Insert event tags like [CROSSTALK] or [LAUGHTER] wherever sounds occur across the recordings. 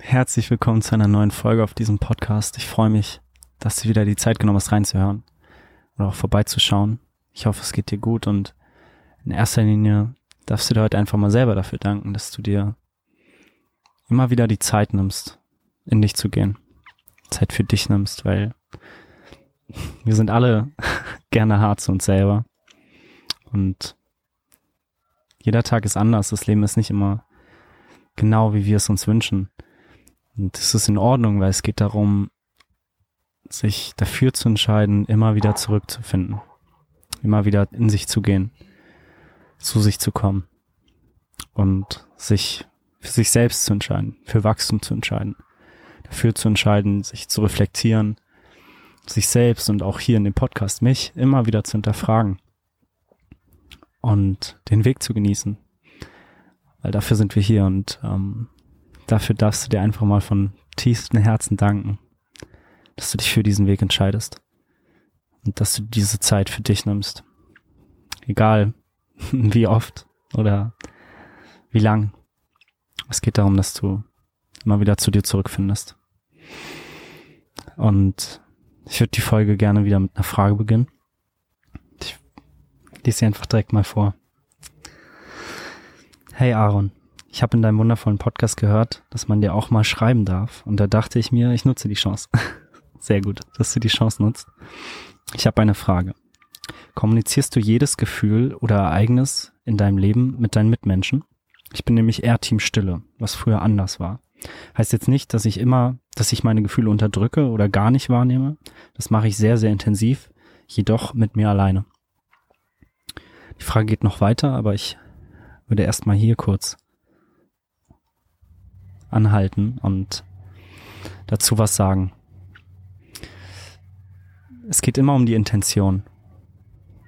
Herzlich willkommen zu einer neuen Folge auf diesem Podcast. Ich freue mich, dass du wieder die Zeit genommen hast, reinzuhören oder auch vorbeizuschauen. Ich hoffe, es geht dir gut und in erster Linie darfst du dir heute einfach mal selber dafür danken, dass du dir immer wieder die Zeit nimmst, in dich zu gehen. Zeit für dich nimmst, weil wir sind alle [LAUGHS] gerne hart zu uns selber. Und jeder Tag ist anders. Das Leben ist nicht immer genau, wie wir es uns wünschen. Und das ist in Ordnung, weil es geht darum, sich dafür zu entscheiden, immer wieder zurückzufinden. Immer wieder in sich zu gehen. Zu sich zu kommen. Und sich für sich selbst zu entscheiden. Für Wachstum zu entscheiden. Dafür zu entscheiden, sich zu reflektieren. Sich selbst und auch hier in dem Podcast mich immer wieder zu hinterfragen und den Weg zu genießen. Weil dafür sind wir hier und ähm, dafür darfst du dir einfach mal von tiefstem Herzen danken, dass du dich für diesen Weg entscheidest und dass du diese Zeit für dich nimmst. Egal [LAUGHS] wie oft oder wie lang. Es geht darum, dass du immer wieder zu dir zurückfindest. Und ich würde die Folge gerne wieder mit einer Frage beginnen lese sie einfach direkt mal vor. Hey Aaron, ich habe in deinem wundervollen Podcast gehört, dass man dir auch mal schreiben darf. Und da dachte ich mir, ich nutze die Chance. [LAUGHS] Sehr gut, dass du die Chance nutzt. Ich habe eine Frage. Kommunizierst du jedes Gefühl oder Ereignis in deinem Leben mit deinen Mitmenschen? Ich bin nämlich eher Team Stille, was früher anders war. Heißt jetzt nicht, dass ich immer, dass ich meine Gefühle unterdrücke oder gar nicht wahrnehme. Das mache ich sehr, sehr intensiv, jedoch mit mir alleine. Die Frage geht noch weiter, aber ich würde erstmal hier kurz anhalten und dazu was sagen. Es geht immer um die Intention.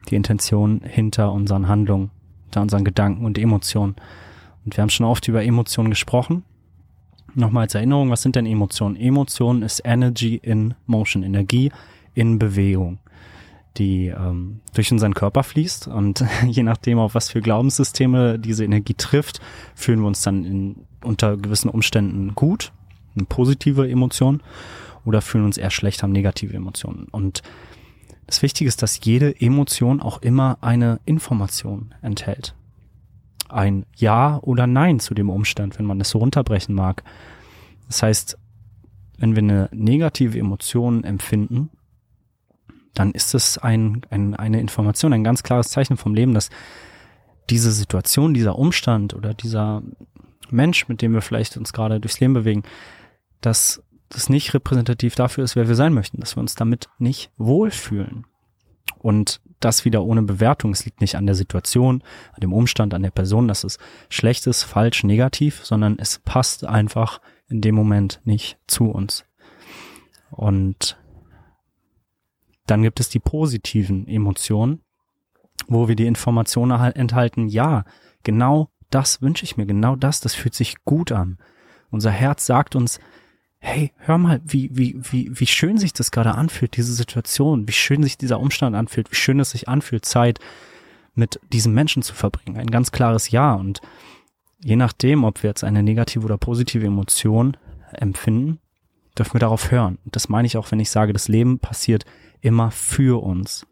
Die Intention hinter unseren Handlungen, hinter unseren Gedanken und Emotionen. Und wir haben schon oft über Emotionen gesprochen. Nochmal als Erinnerung, was sind denn Emotionen? Emotionen ist Energy in Motion, Energie in Bewegung die ähm, durch unseren Körper fließt. Und [LAUGHS] je nachdem, auf was für Glaubenssysteme diese Energie trifft, fühlen wir uns dann in, unter gewissen Umständen gut, eine positive Emotion, oder fühlen uns eher schlecht, haben negative Emotionen. Und das Wichtige ist, dass jede Emotion auch immer eine Information enthält. Ein Ja oder Nein zu dem Umstand, wenn man es so runterbrechen mag. Das heißt, wenn wir eine negative Emotion empfinden, dann ist es ein, ein, eine Information, ein ganz klares Zeichen vom Leben, dass diese Situation, dieser Umstand oder dieser Mensch, mit dem wir vielleicht uns gerade durchs Leben bewegen, dass das nicht repräsentativ dafür ist, wer wir sein möchten, dass wir uns damit nicht wohlfühlen. Und das wieder ohne Bewertung. Es liegt nicht an der Situation, an dem Umstand, an der Person, dass es schlecht ist, falsch, negativ, sondern es passt einfach in dem Moment nicht zu uns. Und dann gibt es die positiven Emotionen, wo wir die Informationen enthalten, ja, genau das wünsche ich mir, genau das, das fühlt sich gut an. Unser Herz sagt uns, hey, hör mal, wie, wie, wie, wie schön sich das gerade anfühlt, diese Situation, wie schön sich dieser Umstand anfühlt, wie schön es sich anfühlt, Zeit mit diesem Menschen zu verbringen. Ein ganz klares Ja. Und je nachdem, ob wir jetzt eine negative oder positive Emotion empfinden, dürfen wir darauf hören. Und das meine ich auch, wenn ich sage, das Leben passiert immer für uns.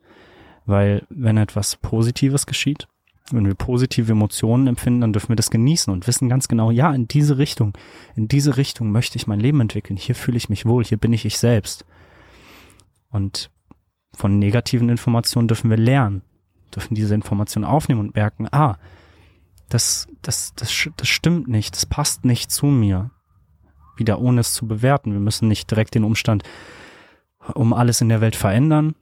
Weil wenn etwas Positives geschieht, wenn wir positive Emotionen empfinden, dann dürfen wir das genießen und wissen ganz genau, ja, in diese Richtung, in diese Richtung möchte ich mein Leben entwickeln. Hier fühle ich mich wohl, hier bin ich ich selbst. Und von negativen Informationen dürfen wir lernen, dürfen diese Informationen aufnehmen und merken, ah, das, das, das, das stimmt nicht, das passt nicht zu mir. Wieder ohne es zu bewerten. Wir müssen nicht direkt den Umstand um alles in der Welt verändern.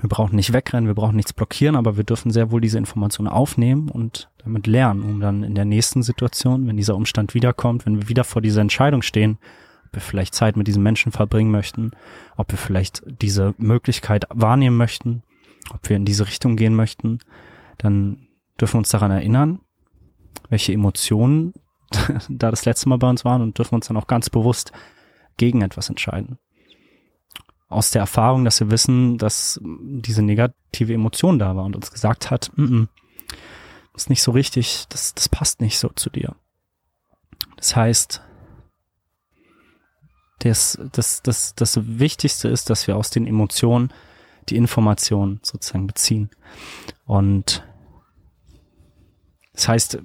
Wir brauchen nicht wegrennen, wir brauchen nichts blockieren, aber wir dürfen sehr wohl diese Informationen aufnehmen und damit lernen, um dann in der nächsten Situation, wenn dieser Umstand wiederkommt, wenn wir wieder vor dieser Entscheidung stehen, ob wir vielleicht Zeit mit diesem Menschen verbringen möchten, ob wir vielleicht diese Möglichkeit wahrnehmen möchten, ob wir in diese Richtung gehen möchten, dann dürfen wir uns daran erinnern, welche Emotionen [LAUGHS] da das letzte Mal bei uns waren und dürfen uns dann auch ganz bewusst gegen etwas entscheiden aus der Erfahrung, dass wir wissen, dass diese negative Emotion da war und uns gesagt hat, mm -mm, ist nicht so richtig, das, das passt nicht so zu dir. Das heißt, das, das, das, das Wichtigste ist, dass wir aus den Emotionen die Informationen sozusagen beziehen. Und das heißt,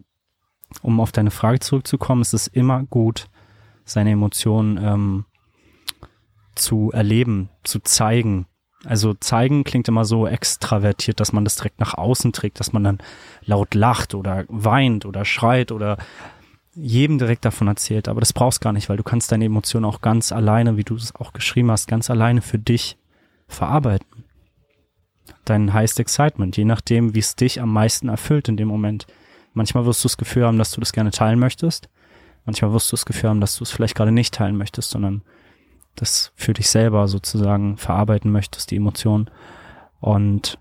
um auf deine Frage zurückzukommen, ist es immer gut, seine Emotionen ähm, zu erleben, zu zeigen. Also zeigen klingt immer so extravertiert, dass man das direkt nach außen trägt, dass man dann laut lacht oder weint oder schreit oder jedem direkt davon erzählt. Aber das brauchst gar nicht, weil du kannst deine Emotionen auch ganz alleine, wie du es auch geschrieben hast, ganz alleine für dich verarbeiten. Dein Highest Excitement, je nachdem, wie es dich am meisten erfüllt in dem Moment. Manchmal wirst du das Gefühl haben, dass du das gerne teilen möchtest. Manchmal wirst du das Gefühl haben, dass du es vielleicht gerade nicht teilen möchtest, sondern das für dich selber sozusagen verarbeiten möchtest, die Emotion. Und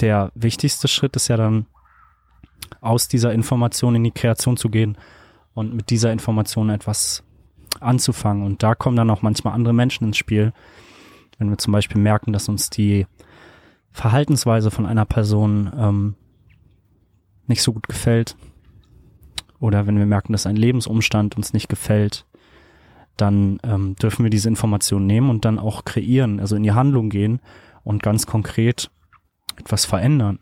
der wichtigste Schritt ist ja dann, aus dieser Information in die Kreation zu gehen und mit dieser Information etwas anzufangen. Und da kommen dann auch manchmal andere Menschen ins Spiel. Wenn wir zum Beispiel merken, dass uns die Verhaltensweise von einer Person ähm, nicht so gut gefällt, oder wenn wir merken, dass ein Lebensumstand uns nicht gefällt, dann ähm, dürfen wir diese Information nehmen und dann auch kreieren, also in die Handlung gehen und ganz konkret etwas verändern.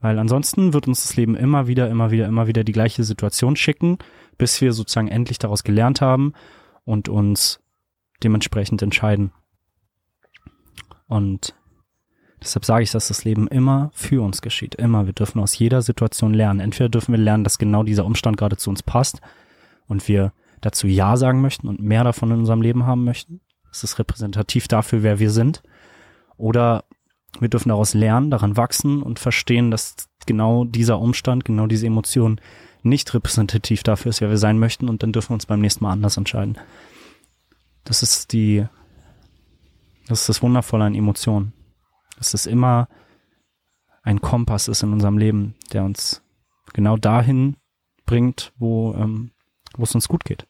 Weil ansonsten wird uns das Leben immer wieder, immer wieder, immer wieder die gleiche Situation schicken, bis wir sozusagen endlich daraus gelernt haben und uns dementsprechend entscheiden. Und deshalb sage ich, dass das Leben immer für uns geschieht. Immer. Wir dürfen aus jeder Situation lernen. Entweder dürfen wir lernen, dass genau dieser Umstand gerade zu uns passt und wir dazu Ja sagen möchten und mehr davon in unserem Leben haben möchten. Das ist repräsentativ dafür, wer wir sind. Oder wir dürfen daraus lernen, daran wachsen und verstehen, dass genau dieser Umstand, genau diese Emotion nicht repräsentativ dafür ist, wer wir sein möchten und dann dürfen wir uns beim nächsten Mal anders entscheiden. Das ist die, das ist das Wundervolle an Emotionen. Dass es immer ein Kompass ist in unserem Leben, der uns genau dahin bringt, wo, ähm, wo es uns gut geht.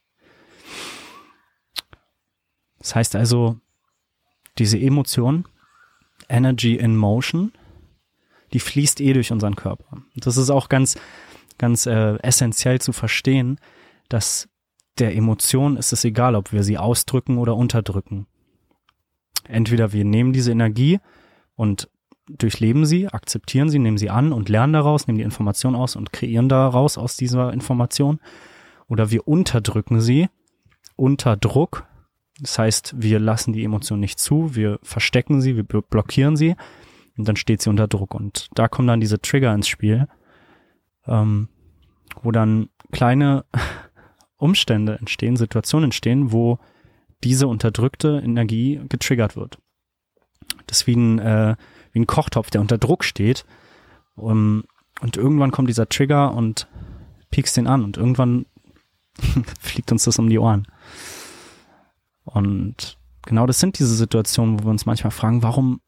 Das heißt also, diese Emotion, Energy in Motion, die fließt eh durch unseren Körper. Das ist auch ganz, ganz äh, essentiell zu verstehen, dass der Emotion ist es egal, ob wir sie ausdrücken oder unterdrücken. Entweder wir nehmen diese Energie und durchleben sie, akzeptieren sie, nehmen sie an und lernen daraus, nehmen die Information aus und kreieren daraus aus dieser Information. Oder wir unterdrücken sie unter Druck das heißt, wir lassen die Emotion nicht zu, wir verstecken sie, wir blockieren sie und dann steht sie unter Druck. Und da kommen dann diese Trigger ins Spiel, ähm, wo dann kleine [LAUGHS] Umstände entstehen, Situationen entstehen, wo diese unterdrückte Energie getriggert wird. Das ist wie ein, äh, wie ein Kochtopf, der unter Druck steht. Um, und irgendwann kommt dieser Trigger und piekst den an und irgendwann [LAUGHS] fliegt uns das um die Ohren. Und genau das sind diese Situationen, wo wir uns manchmal fragen, warum,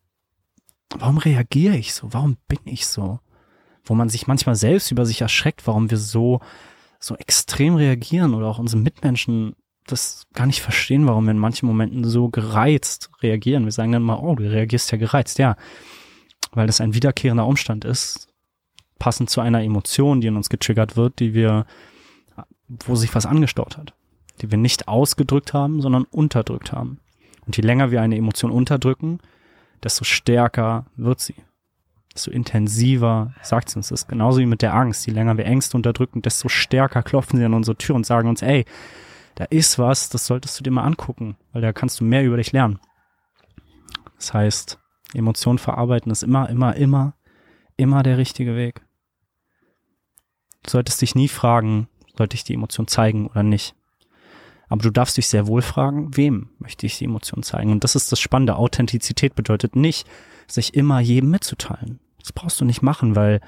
warum reagiere ich so? Warum bin ich so? Wo man sich manchmal selbst über sich erschreckt, warum wir so, so extrem reagieren oder auch unsere Mitmenschen das gar nicht verstehen, warum wir in manchen Momenten so gereizt reagieren. Wir sagen dann mal, oh, du reagierst ja gereizt. Ja, weil das ein wiederkehrender Umstand ist, passend zu einer Emotion, die in uns getriggert wird, die wir, wo sich was angestaut hat die wir nicht ausgedrückt haben, sondern unterdrückt haben. Und je länger wir eine Emotion unterdrücken, desto stärker wird sie. Desto intensiver sagt sie uns das. Genauso wie mit der Angst. Je länger wir Ängste unterdrücken, desto stärker klopfen sie an unsere Tür und sagen uns, ey, da ist was, das solltest du dir mal angucken, weil da kannst du mehr über dich lernen. Das heißt, Emotionen verarbeiten ist immer, immer, immer, immer der richtige Weg. Du solltest dich nie fragen, sollte ich die Emotion zeigen oder nicht. Aber du darfst dich sehr wohl fragen, wem möchte ich die Emotion zeigen? Und das ist das Spannende. Authentizität bedeutet nicht, sich immer jedem mitzuteilen. Das brauchst du nicht machen, weil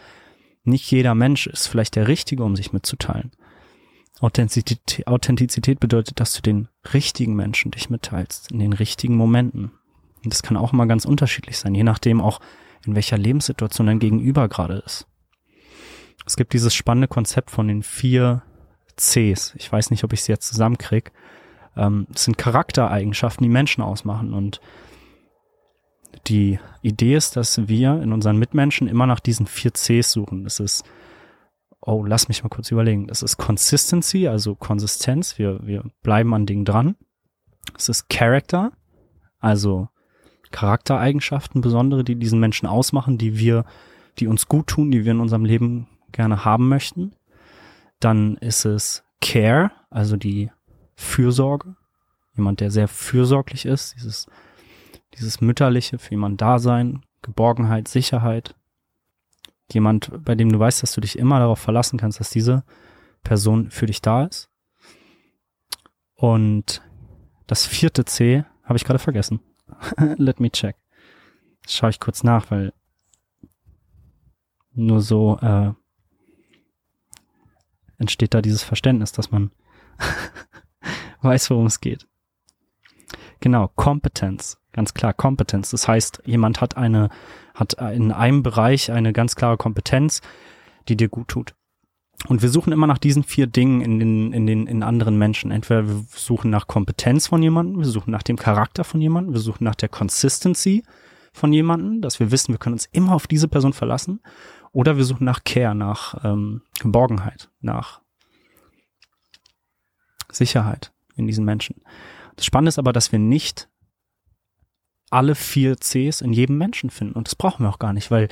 nicht jeder Mensch ist vielleicht der Richtige, um sich mitzuteilen. Authentizität, Authentizität bedeutet, dass du den richtigen Menschen dich mitteilst, in den richtigen Momenten. Und das kann auch immer ganz unterschiedlich sein, je nachdem auch, in welcher Lebenssituation dein Gegenüber gerade ist. Es gibt dieses spannende Konzept von den vier Cs. Ich weiß nicht, ob ich sie jetzt zusammenkriege. Ähm, das sind Charaktereigenschaften, die Menschen ausmachen. Und die Idee ist, dass wir in unseren Mitmenschen immer nach diesen vier Cs suchen. Das ist oh, lass mich mal kurz überlegen. Das ist Consistency, also Konsistenz. Wir, wir bleiben an Dingen dran. Es ist Character, also Charaktereigenschaften, besondere, die diesen Menschen ausmachen, die wir, die uns gut tun, die wir in unserem Leben gerne haben möchten. Dann ist es Care, also die Fürsorge. Jemand, der sehr fürsorglich ist, dieses, dieses mütterliche, für jemanden Dasein, Geborgenheit, Sicherheit. Jemand, bei dem du weißt, dass du dich immer darauf verlassen kannst, dass diese Person für dich da ist. Und das vierte C habe ich gerade vergessen. [LAUGHS] Let me check. Das schaue ich kurz nach, weil nur so äh, entsteht da dieses Verständnis, dass man [LAUGHS] weiß, worum es geht. Genau, Kompetenz. Ganz klar, Kompetenz. Das heißt, jemand hat eine, hat in einem Bereich eine ganz klare Kompetenz, die dir gut tut. Und wir suchen immer nach diesen vier Dingen in den, in den, in anderen Menschen. Entweder wir suchen nach Kompetenz von jemandem, wir suchen nach dem Charakter von jemandem, wir suchen nach der Consistency von jemandem, dass wir wissen, wir können uns immer auf diese Person verlassen. Oder wir suchen nach Care, nach ähm, Geborgenheit, nach Sicherheit in diesen Menschen. Das Spannende ist aber, dass wir nicht alle vier Cs in jedem Menschen finden. Und das brauchen wir auch gar nicht, weil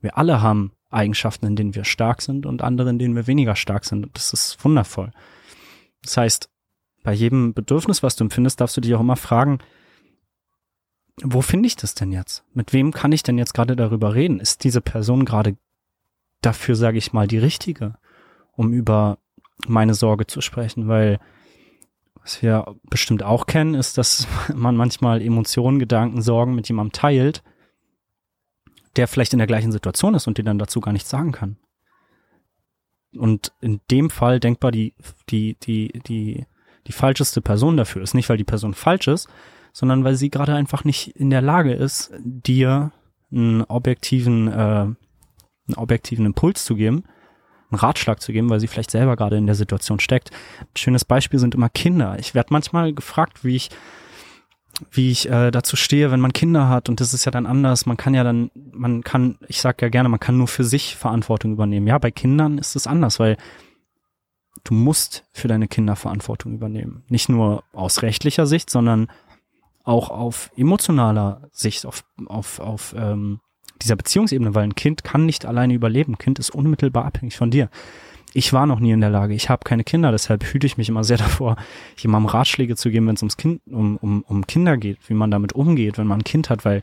wir alle haben Eigenschaften, in denen wir stark sind und andere, in denen wir weniger stark sind. Und das ist wundervoll. Das heißt, bei jedem Bedürfnis, was du empfindest, darfst du dich auch immer fragen, wo finde ich das denn jetzt? Mit wem kann ich denn jetzt gerade darüber reden? Ist diese Person gerade dafür, sage ich mal, die richtige, um über meine Sorge zu sprechen? Weil was wir bestimmt auch kennen, ist, dass [LAUGHS] man manchmal Emotionen, Gedanken, Sorgen mit jemandem teilt, der vielleicht in der gleichen Situation ist und dir dann dazu gar nichts sagen kann. Und in dem Fall denkbar die, die, die, die, die falscheste Person dafür ist. Nicht, weil die Person falsch ist, sondern weil sie gerade einfach nicht in der Lage ist, dir einen objektiven, äh, einen objektiven Impuls zu geben, einen Ratschlag zu geben, weil sie vielleicht selber gerade in der Situation steckt. Ein schönes Beispiel sind immer Kinder. Ich werde manchmal gefragt, wie ich wie ich äh, dazu stehe, wenn man Kinder hat und das ist ja dann anders. Man kann ja dann, man kann, ich sag ja gerne, man kann nur für sich Verantwortung übernehmen. Ja, bei Kindern ist es anders, weil du musst für deine Kinder Verantwortung übernehmen. Nicht nur aus rechtlicher Sicht, sondern auch auf emotionaler Sicht, auf, auf, auf ähm, dieser Beziehungsebene, weil ein Kind kann nicht alleine überleben. Ein Kind ist unmittelbar abhängig von dir ich war noch nie in der Lage. Ich habe keine Kinder, deshalb hüte ich mich immer sehr [LAUGHS] davor, jemandem Ratschläge zu geben, wenn es ums Kind, um, um, um Kinder geht, wie man damit umgeht, wenn man ein Kind hat, weil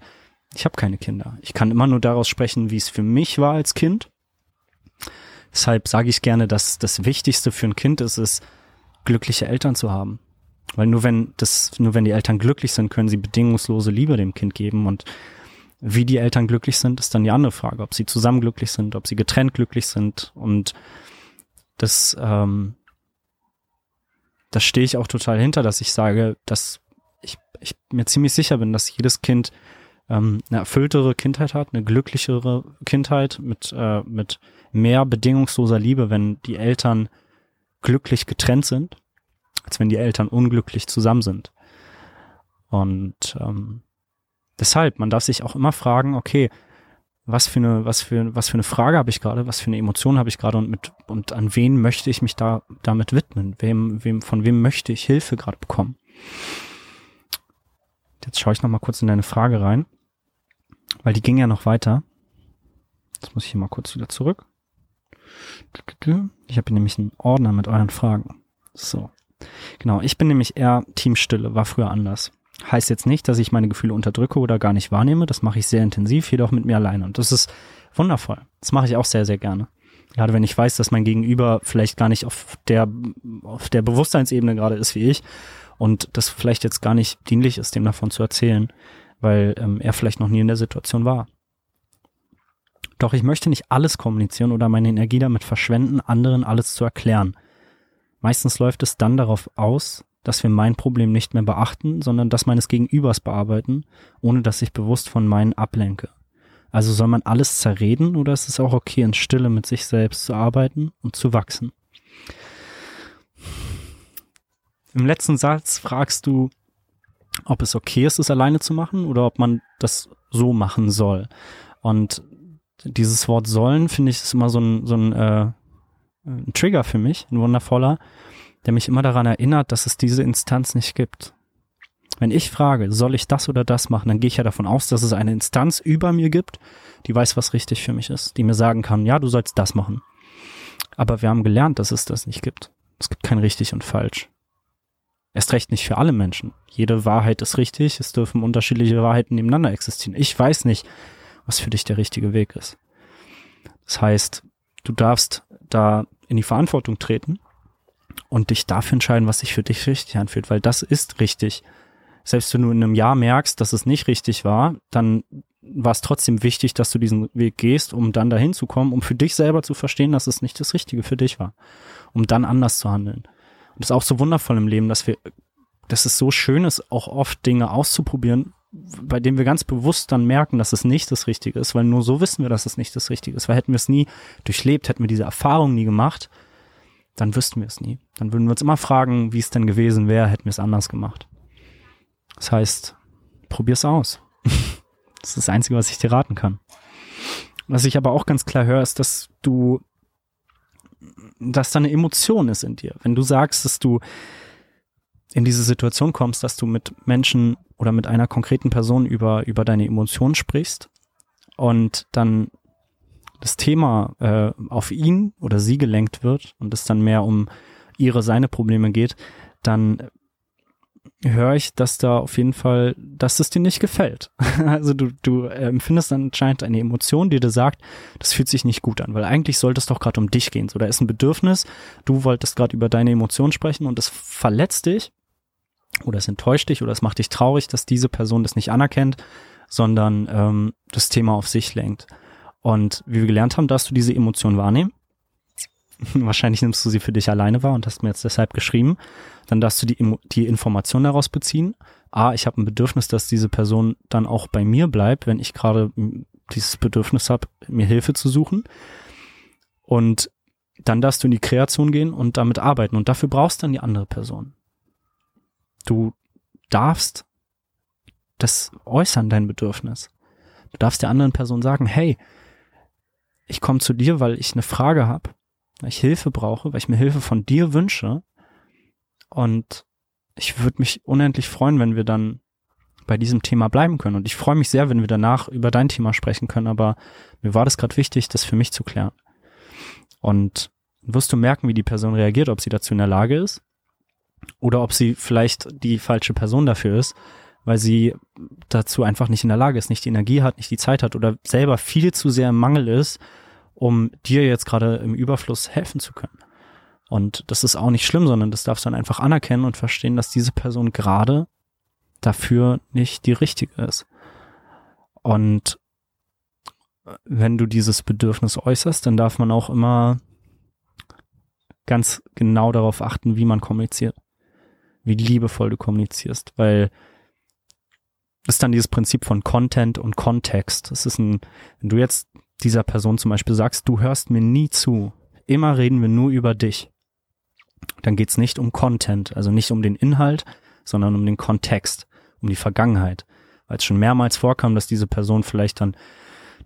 ich habe keine Kinder. Ich kann immer nur daraus sprechen, wie es für mich war als Kind. Deshalb sage ich gerne, dass das Wichtigste für ein Kind ist, ist, glückliche Eltern zu haben. Weil nur wenn das, nur wenn die Eltern glücklich sind, können sie bedingungslose Liebe dem Kind geben und wie die Eltern glücklich sind, ist dann die andere Frage, ob sie zusammen glücklich sind, ob sie getrennt glücklich sind und das, ähm, das stehe ich auch total hinter, dass ich sage, dass ich, ich mir ziemlich sicher bin, dass jedes Kind ähm, eine erfülltere Kindheit hat, eine glücklichere Kindheit mit, äh, mit mehr bedingungsloser Liebe, wenn die Eltern glücklich getrennt sind, als wenn die Eltern unglücklich zusammen sind. Und ähm, deshalb, man darf sich auch immer fragen, okay, was für eine, was für, was für eine Frage habe ich gerade, was für eine Emotion habe ich gerade und mit, und an wen möchte ich mich da damit widmen? Wem, wem, von wem möchte ich Hilfe gerade bekommen? Jetzt schaue ich noch mal kurz in deine Frage rein, weil die ging ja noch weiter. Jetzt muss ich hier mal kurz wieder zurück. Ich habe hier nämlich einen Ordner mit euren Fragen. So. Genau, ich bin nämlich eher Teamstille, war früher anders. Heißt jetzt nicht, dass ich meine Gefühle unterdrücke oder gar nicht wahrnehme. Das mache ich sehr intensiv, jedoch mit mir alleine. Und das ist wundervoll. Das mache ich auch sehr, sehr gerne. Gerade wenn ich weiß, dass mein Gegenüber vielleicht gar nicht auf der, auf der Bewusstseinsebene gerade ist wie ich und das vielleicht jetzt gar nicht dienlich ist, dem davon zu erzählen, weil ähm, er vielleicht noch nie in der Situation war. Doch ich möchte nicht alles kommunizieren oder meine Energie damit verschwenden, anderen alles zu erklären. Meistens läuft es dann darauf aus, dass wir mein Problem nicht mehr beachten, sondern das meines Gegenübers bearbeiten, ohne dass ich bewusst von meinen ablenke. Also soll man alles zerreden oder ist es auch okay, in Stille mit sich selbst zu arbeiten und zu wachsen? Im letzten Satz fragst du, ob es okay ist, es alleine zu machen oder ob man das so machen soll. Und dieses Wort sollen, finde ich, ist immer so ein, so ein, äh, ein Trigger für mich, ein wundervoller, der mich immer daran erinnert, dass es diese Instanz nicht gibt. Wenn ich frage, soll ich das oder das machen, dann gehe ich ja davon aus, dass es eine Instanz über mir gibt, die weiß, was richtig für mich ist, die mir sagen kann, ja, du sollst das machen. Aber wir haben gelernt, dass es das nicht gibt. Es gibt kein richtig und falsch. Erst recht nicht für alle Menschen. Jede Wahrheit ist richtig, es dürfen unterschiedliche Wahrheiten nebeneinander existieren. Ich weiß nicht, was für dich der richtige Weg ist. Das heißt, du darfst da in die Verantwortung treten und dich dafür entscheiden, was sich für dich richtig anfühlt, weil das ist richtig. Selbst wenn du in einem Jahr merkst, dass es nicht richtig war, dann war es trotzdem wichtig, dass du diesen Weg gehst, um dann dahin zu kommen, um für dich selber zu verstehen, dass es nicht das Richtige für dich war, um dann anders zu handeln. Und das ist auch so wundervoll im Leben, dass wir, dass es so schön ist, auch oft Dinge auszuprobieren, bei denen wir ganz bewusst dann merken, dass es nicht das Richtige ist, weil nur so wissen wir, dass es nicht das Richtige ist. Weil hätten wir es nie durchlebt, hätten wir diese Erfahrung nie gemacht, dann wüssten wir es nie. Dann würden wir uns immer fragen, wie es denn gewesen wäre, hätten wir es anders gemacht. Das heißt, probier's aus. [LAUGHS] das ist das Einzige, was ich dir raten kann. Was ich aber auch ganz klar höre, ist, dass du dass da eine Emotion ist in dir. Wenn du sagst, dass du in diese Situation kommst, dass du mit Menschen oder mit einer konkreten Person über, über deine Emotionen sprichst und dann das Thema äh, auf ihn oder sie gelenkt wird und es dann mehr um ihre, seine Probleme geht, dann höre ich, dass da auf jeden Fall, dass es dir nicht gefällt. [LAUGHS] Also du, du empfindest anscheinend eine Emotion, die dir sagt, das fühlt sich nicht gut an, weil eigentlich sollte es doch gerade um dich gehen. So, da ist ein Bedürfnis, du wolltest gerade über deine Emotionen sprechen und es verletzt dich oder es enttäuscht dich oder es macht dich traurig, dass diese Person das nicht anerkennt, sondern ähm, das Thema auf sich lenkt. Und wie wir gelernt haben, darfst du diese Emotion wahrnehmen [LAUGHS] wahrscheinlich nimmst du sie für dich alleine wahr und hast mir jetzt deshalb geschrieben, dann darfst du die, die Information daraus beziehen. A, ich habe ein Bedürfnis, dass diese Person dann auch bei mir bleibt, wenn ich gerade dieses Bedürfnis habe, mir Hilfe zu suchen. Und dann darfst du in die Kreation gehen und damit arbeiten. Und dafür brauchst du dann die andere Person. Du darfst das äußern, dein Bedürfnis. Du darfst der anderen Person sagen, hey, ich komme zu dir, weil ich eine Frage habe weil ich Hilfe brauche, weil ich mir Hilfe von dir wünsche. Und ich würde mich unendlich freuen, wenn wir dann bei diesem Thema bleiben können. Und ich freue mich sehr, wenn wir danach über dein Thema sprechen können. Aber mir war das gerade wichtig, das für mich zu klären. Und wirst du merken, wie die Person reagiert, ob sie dazu in der Lage ist oder ob sie vielleicht die falsche Person dafür ist, weil sie dazu einfach nicht in der Lage ist, nicht die Energie hat, nicht die Zeit hat oder selber viel zu sehr im Mangel ist, um dir jetzt gerade im Überfluss helfen zu können. Und das ist auch nicht schlimm, sondern das darfst du dann einfach anerkennen und verstehen, dass diese Person gerade dafür nicht die richtige ist. Und wenn du dieses Bedürfnis äußerst, dann darf man auch immer ganz genau darauf achten, wie man kommuniziert. Wie liebevoll du kommunizierst, weil ist dann dieses Prinzip von Content und Kontext. Das ist ein, wenn du jetzt dieser Person zum Beispiel sagst, du hörst mir nie zu, immer reden wir nur über dich, dann geht's nicht um Content, also nicht um den Inhalt, sondern um den Kontext, um die Vergangenheit. Weil es schon mehrmals vorkam, dass diese Person vielleicht dann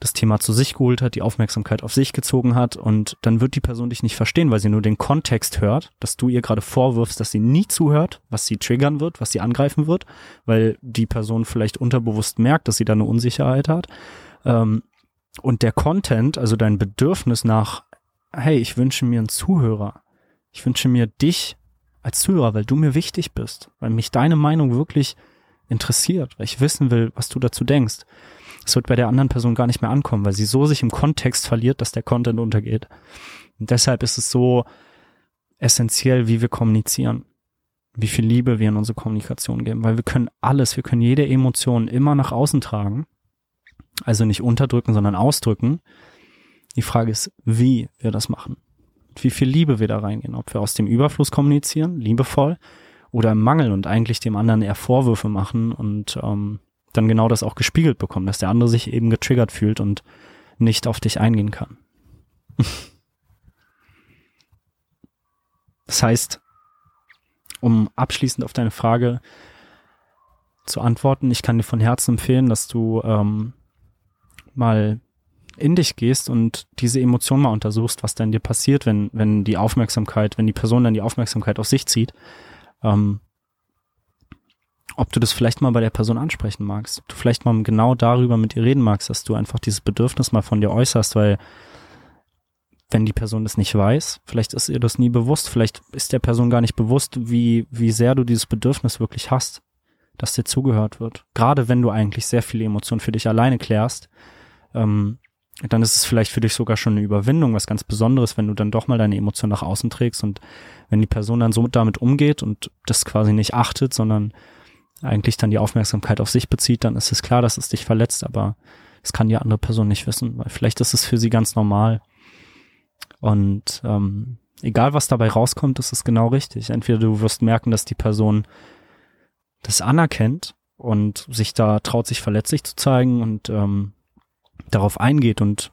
das Thema zu sich geholt hat, die Aufmerksamkeit auf sich gezogen hat und dann wird die Person dich nicht verstehen, weil sie nur den Kontext hört, dass du ihr gerade vorwirfst, dass sie nie zuhört, was sie triggern wird, was sie angreifen wird, weil die Person vielleicht unterbewusst merkt, dass sie da eine Unsicherheit hat. Ähm, und der Content, also dein Bedürfnis nach, hey, ich wünsche mir einen Zuhörer. Ich wünsche mir dich als Zuhörer, weil du mir wichtig bist, weil mich deine Meinung wirklich interessiert, weil ich wissen will, was du dazu denkst. Es wird bei der anderen Person gar nicht mehr ankommen, weil sie so sich im Kontext verliert, dass der Content untergeht. Und deshalb ist es so essentiell, wie wir kommunizieren, wie viel Liebe wir in unsere Kommunikation geben, weil wir können alles, wir können jede Emotion immer nach außen tragen also nicht unterdrücken, sondern ausdrücken. Die Frage ist, wie wir das machen. Wie viel Liebe wir da reingehen. Ob wir aus dem Überfluss kommunizieren, liebevoll, oder im Mangel und eigentlich dem anderen eher Vorwürfe machen und ähm, dann genau das auch gespiegelt bekommen, dass der andere sich eben getriggert fühlt und nicht auf dich eingehen kann. [LAUGHS] das heißt, um abschließend auf deine Frage zu antworten, ich kann dir von Herzen empfehlen, dass du ähm, mal in dich gehst und diese Emotion mal untersuchst, was dann dir passiert, wenn, wenn die Aufmerksamkeit, wenn die Person dann die Aufmerksamkeit auf sich zieht, ähm, ob du das vielleicht mal bei der Person ansprechen magst, ob du vielleicht mal genau darüber mit ihr reden magst, dass du einfach dieses Bedürfnis mal von dir äußerst, weil wenn die Person das nicht weiß, vielleicht ist ihr das nie bewusst, vielleicht ist der Person gar nicht bewusst, wie, wie sehr du dieses Bedürfnis wirklich hast, dass dir zugehört wird. Gerade wenn du eigentlich sehr viele Emotionen für dich alleine klärst, ähm, dann ist es vielleicht für dich sogar schon eine Überwindung, was ganz Besonderes, wenn du dann doch mal deine Emotionen nach außen trägst und wenn die Person dann so damit umgeht und das quasi nicht achtet, sondern eigentlich dann die Aufmerksamkeit auf sich bezieht, dann ist es klar, dass es dich verletzt, aber es kann die andere Person nicht wissen, weil vielleicht ist es für sie ganz normal. Und ähm, egal was dabei rauskommt, ist es genau richtig. Entweder du wirst merken, dass die Person das anerkennt und sich da traut, sich verletzlich zu zeigen und ähm, darauf eingeht und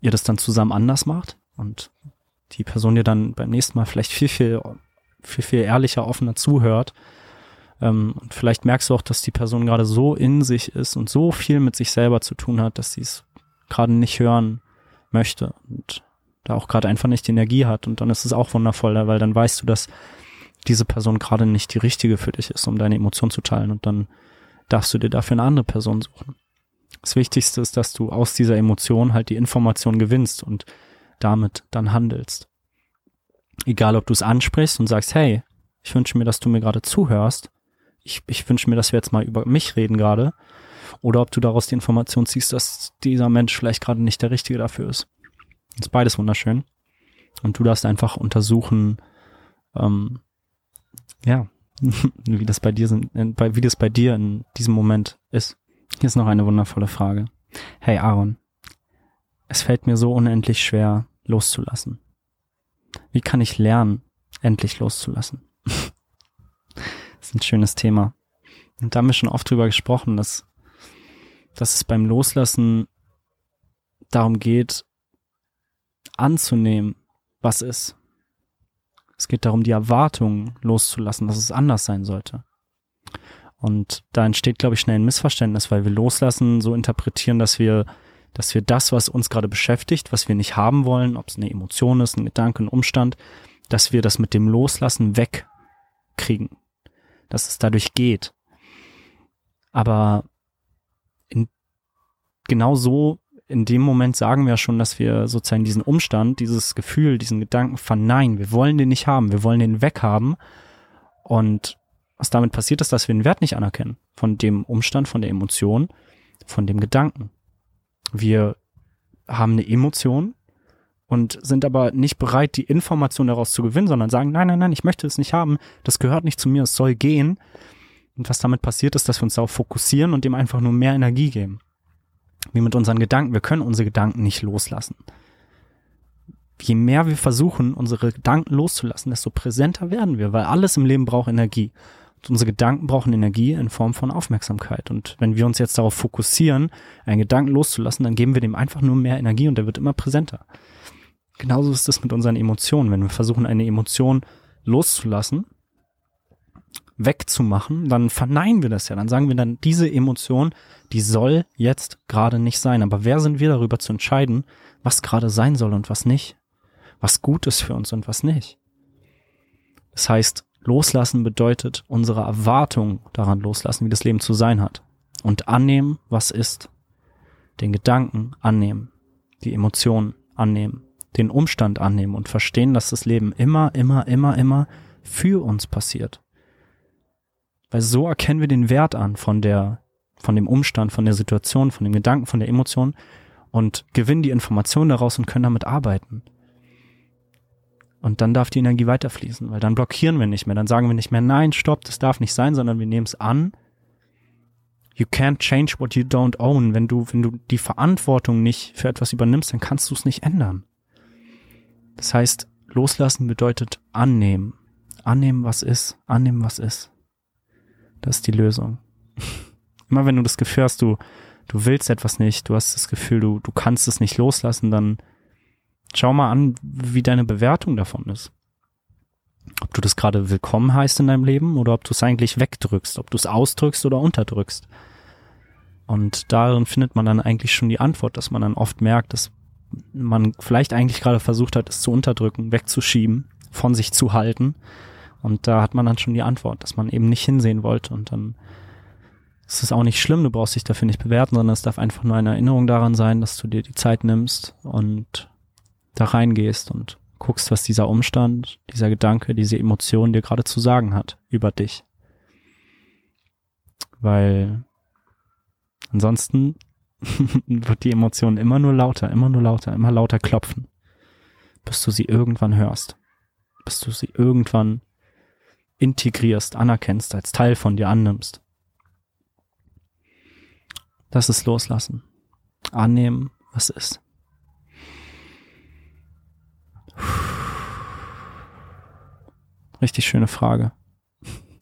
ihr das dann zusammen anders macht und die Person dir dann beim nächsten Mal vielleicht viel, viel, viel, viel ehrlicher, offener zuhört. Ähm, und vielleicht merkst du auch, dass die Person gerade so in sich ist und so viel mit sich selber zu tun hat, dass sie es gerade nicht hören möchte und da auch gerade einfach nicht die Energie hat. Und dann ist es auch wundervoll, weil dann weißt du, dass diese Person gerade nicht die richtige für dich ist, um deine Emotionen zu teilen. Und dann darfst du dir dafür eine andere Person suchen. Das Wichtigste ist, dass du aus dieser Emotion halt die Information gewinnst und damit dann handelst. Egal, ob du es ansprichst und sagst, hey, ich wünsche mir, dass du mir gerade zuhörst. Ich, ich wünsche mir, dass wir jetzt mal über mich reden gerade. Oder ob du daraus die Information ziehst, dass dieser Mensch vielleicht gerade nicht der Richtige dafür ist. Ist beides wunderschön. Und du darfst einfach untersuchen, ähm, ja, [LAUGHS] wie das bei dir sind, wie das bei dir in diesem Moment ist. Hier ist noch eine wundervolle Frage. Hey Aaron, es fällt mir so unendlich schwer, loszulassen. Wie kann ich lernen, endlich loszulassen? Ein schönes Thema. Und da haben wir schon oft drüber gesprochen, dass, dass es beim Loslassen darum geht, anzunehmen, was ist. Es geht darum, die Erwartungen loszulassen, dass es anders sein sollte. Und da entsteht, glaube ich, schnell ein Missverständnis, weil wir loslassen, so interpretieren, dass wir, dass wir das, was uns gerade beschäftigt, was wir nicht haben wollen, ob es eine Emotion ist, ein Gedanke, ein Umstand, dass wir das mit dem Loslassen wegkriegen. Dass es dadurch geht. Aber in, genau so in dem Moment sagen wir schon, dass wir sozusagen diesen Umstand, dieses Gefühl, diesen Gedanken verneinen. Wir wollen den nicht haben. Wir wollen den weghaben. Und was damit passiert ist, dass wir den Wert nicht anerkennen. Von dem Umstand, von der Emotion, von dem Gedanken. Wir haben eine Emotion und sind aber nicht bereit, die Information daraus zu gewinnen, sondern sagen, nein, nein, nein, ich möchte es nicht haben. Das gehört nicht zu mir. Es soll gehen. Und was damit passiert ist, dass wir uns darauf fokussieren und dem einfach nur mehr Energie geben wie mit unseren Gedanken. Wir können unsere Gedanken nicht loslassen. Je mehr wir versuchen, unsere Gedanken loszulassen, desto präsenter werden wir, weil alles im Leben braucht Energie. Und unsere Gedanken brauchen Energie in Form von Aufmerksamkeit. Und wenn wir uns jetzt darauf fokussieren, einen Gedanken loszulassen, dann geben wir dem einfach nur mehr Energie und der wird immer präsenter. Genauso ist es mit unseren Emotionen. Wenn wir versuchen, eine Emotion loszulassen, wegzumachen, dann verneinen wir das ja. Dann sagen wir dann, diese Emotion, die soll jetzt gerade nicht sein. Aber wer sind wir darüber zu entscheiden, was gerade sein soll und was nicht? Was gut ist für uns und was nicht? Das heißt, loslassen bedeutet unsere Erwartung daran loslassen, wie das Leben zu sein hat. Und annehmen, was ist. Den Gedanken annehmen. Die Emotionen annehmen. Den Umstand annehmen und verstehen, dass das Leben immer, immer, immer, immer für uns passiert. Weil so erkennen wir den Wert an von der, von dem Umstand, von der Situation, von dem Gedanken, von der Emotion und gewinnen die Informationen daraus und können damit arbeiten. Und dann darf die Energie weiterfließen, weil dann blockieren wir nicht mehr, dann sagen wir nicht mehr, nein, stopp, das darf nicht sein, sondern wir nehmen es an. You can't change what you don't own. Wenn du, wenn du die Verantwortung nicht für etwas übernimmst, dann kannst du es nicht ändern. Das heißt, loslassen bedeutet annehmen. Annehmen, was ist. Annehmen, was ist. Das ist die Lösung. [LAUGHS] Immer wenn du das Gefühl hast, du, du willst etwas nicht, du hast das Gefühl, du, du kannst es nicht loslassen, dann schau mal an, wie deine Bewertung davon ist. Ob du das gerade willkommen heißt in deinem Leben oder ob du es eigentlich wegdrückst, ob du es ausdrückst oder unterdrückst. Und darin findet man dann eigentlich schon die Antwort, dass man dann oft merkt, dass man vielleicht eigentlich gerade versucht hat, es zu unterdrücken, wegzuschieben, von sich zu halten. Und da hat man dann schon die Antwort, dass man eben nicht hinsehen wollte. Und dann ist es auch nicht schlimm, du brauchst dich dafür nicht bewerten, sondern es darf einfach nur eine Erinnerung daran sein, dass du dir die Zeit nimmst und da reingehst und guckst, was dieser Umstand, dieser Gedanke, diese Emotion dir gerade zu sagen hat über dich. Weil ansonsten [LAUGHS] wird die Emotion immer nur lauter, immer nur lauter, immer lauter klopfen, bis du sie irgendwann hörst, bis du sie irgendwann integrierst, anerkennst, als Teil von dir annimmst. Das ist Loslassen. Annehmen, was ist. Richtig schöne Frage.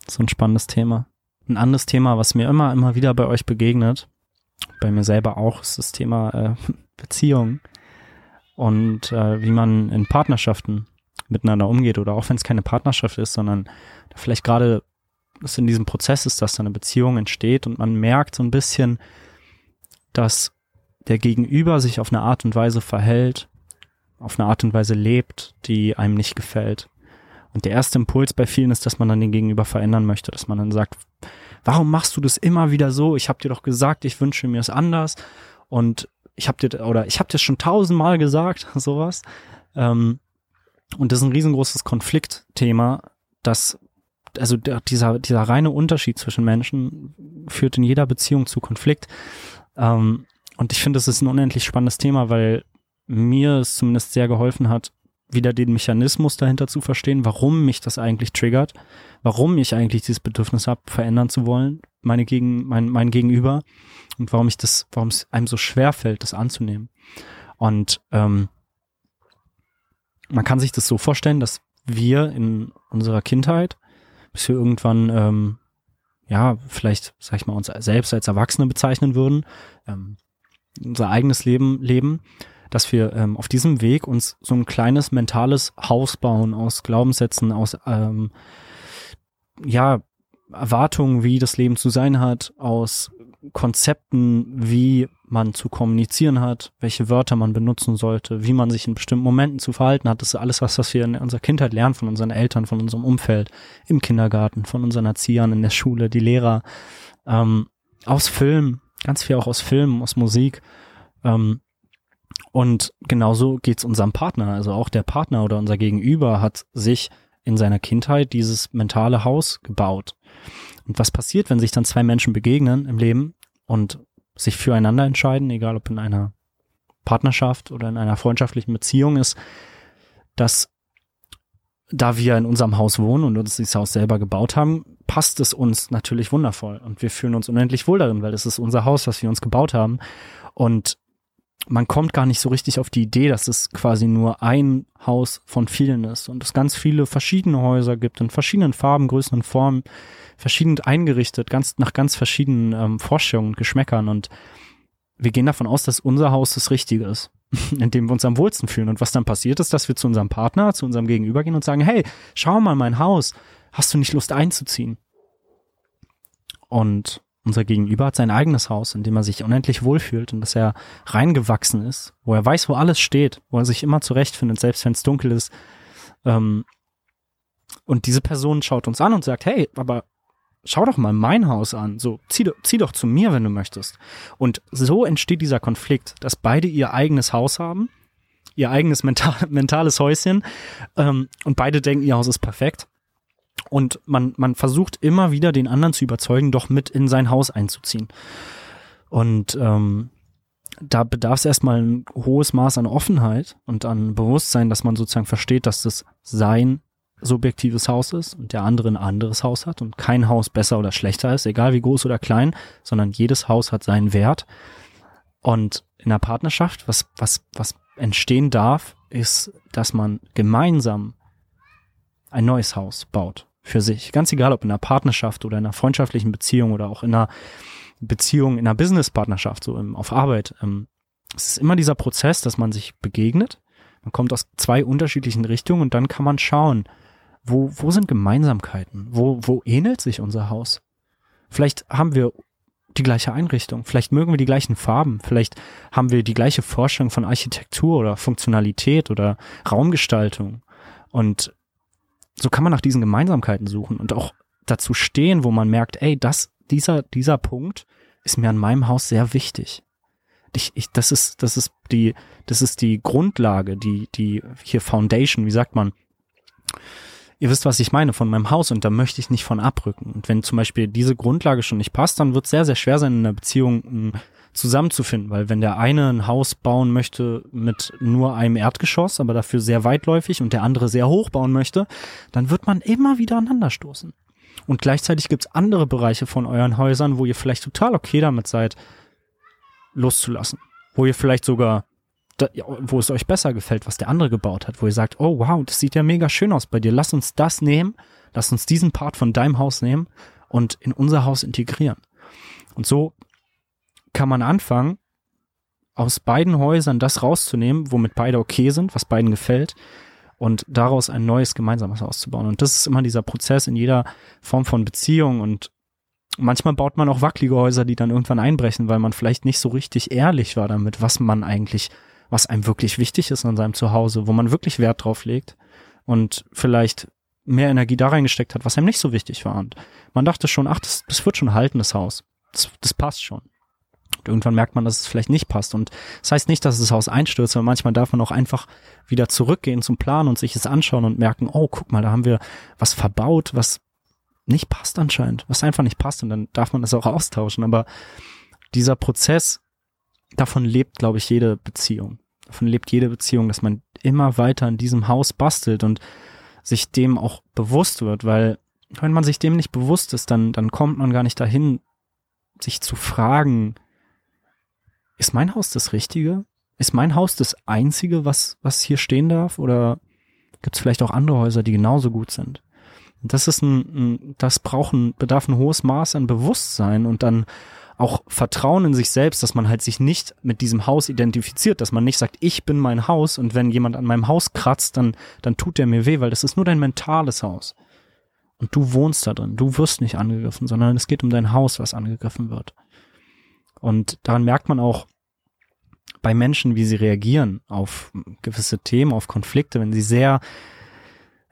So ein spannendes Thema. Ein anderes Thema, was mir immer, immer wieder bei euch begegnet, bei mir selber auch, ist das Thema äh, [LAUGHS] Beziehung und äh, wie man in Partnerschaften miteinander umgeht oder auch wenn es keine Partnerschaft ist, sondern vielleicht gerade es in diesem Prozess ist, dass da eine Beziehung entsteht und man merkt so ein bisschen, dass der Gegenüber sich auf eine Art und Weise verhält, auf eine Art und Weise lebt, die einem nicht gefällt. Und der erste Impuls bei vielen ist, dass man dann den Gegenüber verändern möchte, dass man dann sagt, warum machst du das immer wieder so? Ich habe dir doch gesagt, ich wünsche mir es anders und ich habe dir oder ich habe dir schon tausendmal gesagt, [LAUGHS] sowas. Ähm, und das ist ein riesengroßes Konfliktthema, das also dieser dieser reine Unterschied zwischen Menschen führt in jeder Beziehung zu Konflikt. Ähm, und ich finde, das ist ein unendlich spannendes Thema, weil mir es zumindest sehr geholfen hat, wieder den Mechanismus dahinter zu verstehen, warum mich das eigentlich triggert, warum ich eigentlich dieses Bedürfnis habe, verändern zu wollen, meine gegen, mein, mein Gegenüber und warum ich das, warum es einem so schwer fällt, das anzunehmen. Und ähm, man kann sich das so vorstellen, dass wir in unserer Kindheit, bis wir irgendwann, ähm, ja, vielleicht, sag ich mal, uns selbst als Erwachsene bezeichnen würden, ähm, unser eigenes Leben leben, dass wir ähm, auf diesem Weg uns so ein kleines mentales Haus bauen aus Glaubenssätzen, aus ähm, ja Erwartungen, wie das Leben zu sein hat, aus Konzepten, wie man zu kommunizieren hat, welche Wörter man benutzen sollte, wie man sich in bestimmten Momenten zu verhalten hat. Das ist alles was, was wir in unserer Kindheit lernen von unseren Eltern, von unserem Umfeld, im Kindergarten, von unseren Erziehern, in der Schule, die Lehrer, ähm, aus Film, ganz viel auch aus Filmen, aus Musik. Ähm, und genauso geht's unserem Partner. Also auch der Partner oder unser Gegenüber hat sich in seiner Kindheit dieses mentale Haus gebaut. Und was passiert, wenn sich dann zwei Menschen begegnen im Leben und sich füreinander entscheiden, egal ob in einer Partnerschaft oder in einer freundschaftlichen Beziehung ist, dass da wir in unserem Haus wohnen und uns dieses Haus selber gebaut haben, passt es uns natürlich wundervoll und wir fühlen uns unendlich wohl darin, weil es ist unser Haus, was wir uns gebaut haben und man kommt gar nicht so richtig auf die Idee, dass es quasi nur ein Haus von vielen ist und es ganz viele verschiedene Häuser gibt in verschiedenen Farben, Größen und Formen, verschieden eingerichtet, ganz nach ganz verschiedenen ähm, Vorstellungen und Geschmäckern und wir gehen davon aus, dass unser Haus das Richtige ist, [LAUGHS] in dem wir uns am wohlsten fühlen. Und was dann passiert ist, dass wir zu unserem Partner, zu unserem Gegenüber gehen und sagen, hey, schau mal mein Haus, hast du nicht Lust einzuziehen? Und unser Gegenüber hat sein eigenes Haus, in dem er sich unendlich wohlfühlt und dass er reingewachsen ist, wo er weiß, wo alles steht, wo er sich immer zurechtfindet, selbst wenn es dunkel ist. Ähm, und diese Person schaut uns an und sagt, hey, aber schau doch mal mein Haus an. So, zieh, zieh doch zu mir, wenn du möchtest. Und so entsteht dieser Konflikt, dass beide ihr eigenes Haus haben, ihr eigenes mental, [LAUGHS] mentales Häuschen, ähm, und beide denken, ihr Haus ist perfekt. Und man, man versucht immer wieder den anderen zu überzeugen, doch mit in sein Haus einzuziehen. Und ähm, da bedarf es erstmal ein hohes Maß an Offenheit und an Bewusstsein, dass man sozusagen versteht, dass das sein subjektives Haus ist und der andere ein anderes Haus hat und kein Haus besser oder schlechter ist, egal wie groß oder klein, sondern jedes Haus hat seinen Wert. Und in der Partnerschaft, was, was, was entstehen darf, ist, dass man gemeinsam ein neues Haus baut für sich. Ganz egal, ob in einer Partnerschaft oder in einer freundschaftlichen Beziehung oder auch in einer Beziehung, in einer Businesspartnerschaft, so im, auf Arbeit. Ähm, es ist immer dieser Prozess, dass man sich begegnet. Man kommt aus zwei unterschiedlichen Richtungen und dann kann man schauen, wo, wo sind Gemeinsamkeiten? Wo, wo ähnelt sich unser Haus? Vielleicht haben wir die gleiche Einrichtung. Vielleicht mögen wir die gleichen Farben. Vielleicht haben wir die gleiche Vorstellung von Architektur oder Funktionalität oder Raumgestaltung. Und so kann man nach diesen Gemeinsamkeiten suchen und auch dazu stehen, wo man merkt, ey, das, dieser, dieser Punkt ist mir an meinem Haus sehr wichtig. Ich, ich, das ist, das ist die, das ist die Grundlage, die, die hier Foundation, wie sagt man? Ihr wisst, was ich meine von meinem Haus und da möchte ich nicht von abrücken. Und wenn zum Beispiel diese Grundlage schon nicht passt, dann wird es sehr, sehr schwer sein, in einer Beziehung hm, zusammenzufinden, weil wenn der eine ein Haus bauen möchte mit nur einem Erdgeschoss, aber dafür sehr weitläufig und der andere sehr hoch bauen möchte, dann wird man immer wieder aneinander stoßen. Und gleichzeitig gibt's andere Bereiche von euren Häusern, wo ihr vielleicht total okay damit seid, loszulassen. Wo ihr vielleicht sogar, wo es euch besser gefällt, was der andere gebaut hat, wo ihr sagt, oh wow, das sieht ja mega schön aus bei dir, lass uns das nehmen, lass uns diesen Part von deinem Haus nehmen und in unser Haus integrieren. Und so kann man anfangen, aus beiden Häusern das rauszunehmen, womit beide okay sind, was beiden gefällt, und daraus ein neues gemeinsames auszubauen. Und das ist immer dieser Prozess in jeder Form von Beziehung und manchmal baut man auch wackelige Häuser, die dann irgendwann einbrechen, weil man vielleicht nicht so richtig ehrlich war damit, was man eigentlich, was einem wirklich wichtig ist an seinem Zuhause, wo man wirklich Wert drauf legt und vielleicht mehr Energie da reingesteckt hat, was einem nicht so wichtig war. Und man dachte schon, ach, das, das wird schon halten, das Haus. Das, das passt schon. Irgendwann merkt man, dass es vielleicht nicht passt. Und das heißt nicht, dass das Haus einstürzt, aber manchmal darf man auch einfach wieder zurückgehen zum Plan und sich es anschauen und merken, oh, guck mal, da haben wir was verbaut, was nicht passt anscheinend, was einfach nicht passt. Und dann darf man das auch austauschen. Aber dieser Prozess, davon lebt, glaube ich, jede Beziehung. Davon lebt jede Beziehung, dass man immer weiter in diesem Haus bastelt und sich dem auch bewusst wird, weil wenn man sich dem nicht bewusst ist, dann, dann kommt man gar nicht dahin, sich zu fragen, ist mein Haus das Richtige? Ist mein Haus das einzige, was, was hier stehen darf? Oder gibt es vielleicht auch andere Häuser, die genauso gut sind? Das ist ein, ein das braucht ein, bedarf ein hohes Maß an Bewusstsein und dann auch Vertrauen in sich selbst, dass man halt sich nicht mit diesem Haus identifiziert, dass man nicht sagt, ich bin mein Haus und wenn jemand an meinem Haus kratzt, dann, dann tut der mir weh, weil das ist nur dein mentales Haus. Und du wohnst da drin, du wirst nicht angegriffen, sondern es geht um dein Haus, was angegriffen wird. Und daran merkt man auch bei Menschen, wie sie reagieren auf gewisse Themen, auf Konflikte. Wenn sie sehr,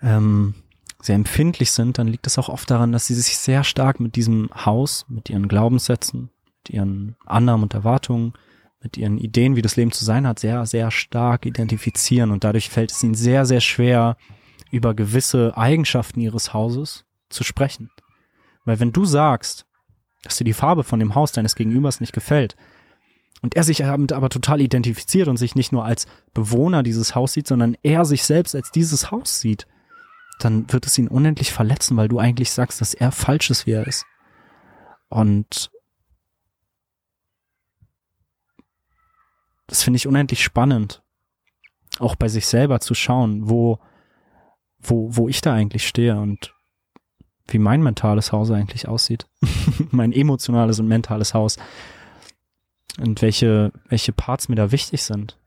ähm, sehr empfindlich sind, dann liegt es auch oft daran, dass sie sich sehr stark mit diesem Haus, mit ihren Glaubenssätzen, mit ihren Annahmen und Erwartungen, mit ihren Ideen, wie das Leben zu sein hat, sehr, sehr stark identifizieren. Und dadurch fällt es ihnen sehr, sehr schwer, über gewisse Eigenschaften ihres Hauses zu sprechen. Weil wenn du sagst, dass dir die Farbe von dem Haus deines Gegenübers nicht gefällt und er sich damit aber total identifiziert und sich nicht nur als Bewohner dieses Haus sieht, sondern er sich selbst als dieses Haus sieht, dann wird es ihn unendlich verletzen, weil du eigentlich sagst, dass er falsch ist, wie er ist. Und das finde ich unendlich spannend, auch bei sich selber zu schauen, wo, wo, wo ich da eigentlich stehe und wie mein mentales Haus eigentlich aussieht. [LAUGHS] mein emotionales und mentales Haus. Und welche, welche Parts mir da wichtig sind.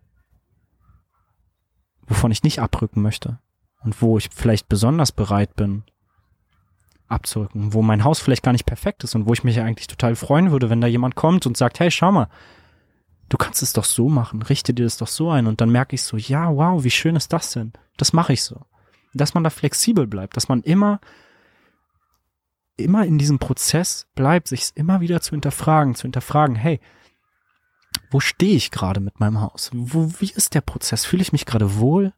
Wovon ich nicht abrücken möchte. Und wo ich vielleicht besonders bereit bin, abzurücken. Wo mein Haus vielleicht gar nicht perfekt ist und wo ich mich eigentlich total freuen würde, wenn da jemand kommt und sagt, hey, schau mal, du kannst es doch so machen, richte dir das doch so ein. Und dann merke ich so, ja, wow, wie schön ist das denn? Das mache ich so. Dass man da flexibel bleibt, dass man immer immer in diesem Prozess bleibt, sich immer wieder zu hinterfragen, zu hinterfragen, hey, wo stehe ich gerade mit meinem Haus? Wo, wie ist der Prozess? Fühle ich mich gerade wohl?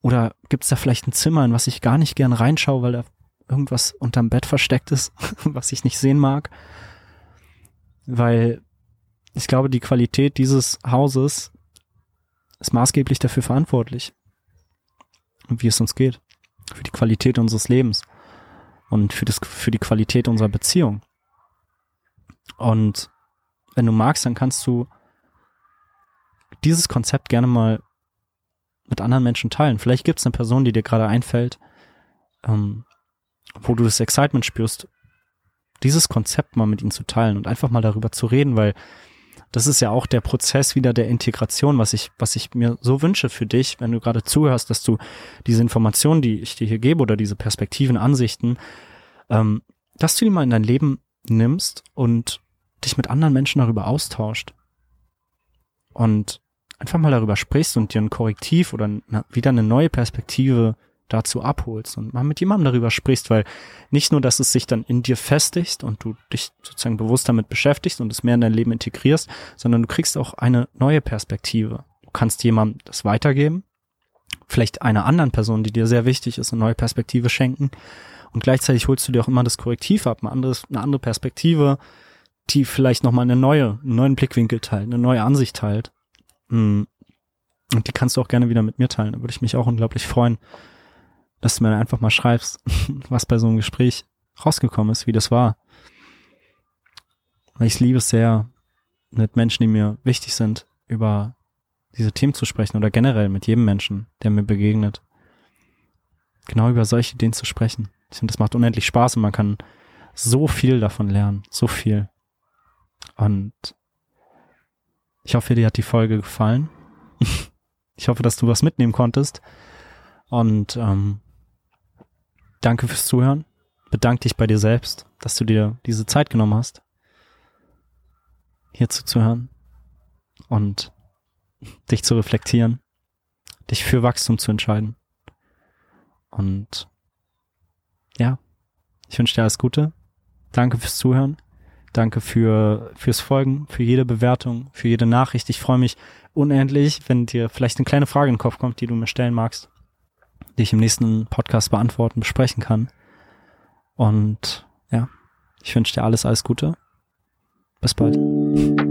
Oder gibt es da vielleicht ein Zimmer, in was ich gar nicht gern reinschaue, weil da irgendwas unterm Bett versteckt ist, [LAUGHS] was ich nicht sehen mag? Weil ich glaube, die Qualität dieses Hauses ist maßgeblich dafür verantwortlich, wie es uns geht, für die Qualität unseres Lebens und für, das, für die Qualität unserer Beziehung. Und wenn du magst, dann kannst du dieses Konzept gerne mal mit anderen Menschen teilen. Vielleicht gibt es eine Person, die dir gerade einfällt, ähm, wo du das Excitement spürst, dieses Konzept mal mit ihnen zu teilen und einfach mal darüber zu reden, weil das ist ja auch der Prozess wieder der Integration, was ich, was ich mir so wünsche für dich, wenn du gerade zuhörst, dass du diese Informationen, die ich dir hier gebe oder diese Perspektiven, Ansichten, ähm, dass du die mal in dein Leben nimmst und dich mit anderen Menschen darüber austauscht und einfach mal darüber sprichst und dir ein Korrektiv oder wieder eine neue Perspektive dazu abholst und mal mit jemandem darüber sprichst, weil nicht nur, dass es sich dann in dir festigt und du dich sozusagen bewusst damit beschäftigst und es mehr in dein Leben integrierst, sondern du kriegst auch eine neue Perspektive. Du kannst jemandem das weitergeben, vielleicht einer anderen Person, die dir sehr wichtig ist, eine neue Perspektive schenken und gleichzeitig holst du dir auch immer das Korrektiv ab, ein anderes, eine andere Perspektive, die vielleicht nochmal eine neue, einen neuen Blickwinkel teilt, eine neue Ansicht teilt. Mm. Und die kannst du auch gerne wieder mit mir teilen. Da würde ich mich auch unglaublich freuen, dass du mir einfach mal schreibst, [LAUGHS] was bei so einem Gespräch rausgekommen ist, wie das war. Weil ich liebe es sehr, mit Menschen, die mir wichtig sind, über diese Themen zu sprechen oder generell mit jedem Menschen, der mir begegnet. Genau über solche Ideen zu sprechen. Ich finde, das macht unendlich Spaß und man kann so viel davon lernen. So viel. Und ich hoffe, dir hat die Folge gefallen. [LAUGHS] ich hoffe, dass du was mitnehmen konntest. Und ähm, danke fürs Zuhören. Bedank dich bei dir selbst, dass du dir diese Zeit genommen hast, hier zuzuhören und dich zu reflektieren, dich für Wachstum zu entscheiden. Und ja, ich wünsche dir alles Gute. Danke fürs Zuhören. Danke für, fürs Folgen, für jede Bewertung, für jede Nachricht. Ich freue mich unendlich, wenn dir vielleicht eine kleine Frage in den Kopf kommt, die du mir stellen magst, die ich im nächsten Podcast beantworten, besprechen kann. Und ja, ich wünsche dir alles, alles Gute. Bis bald.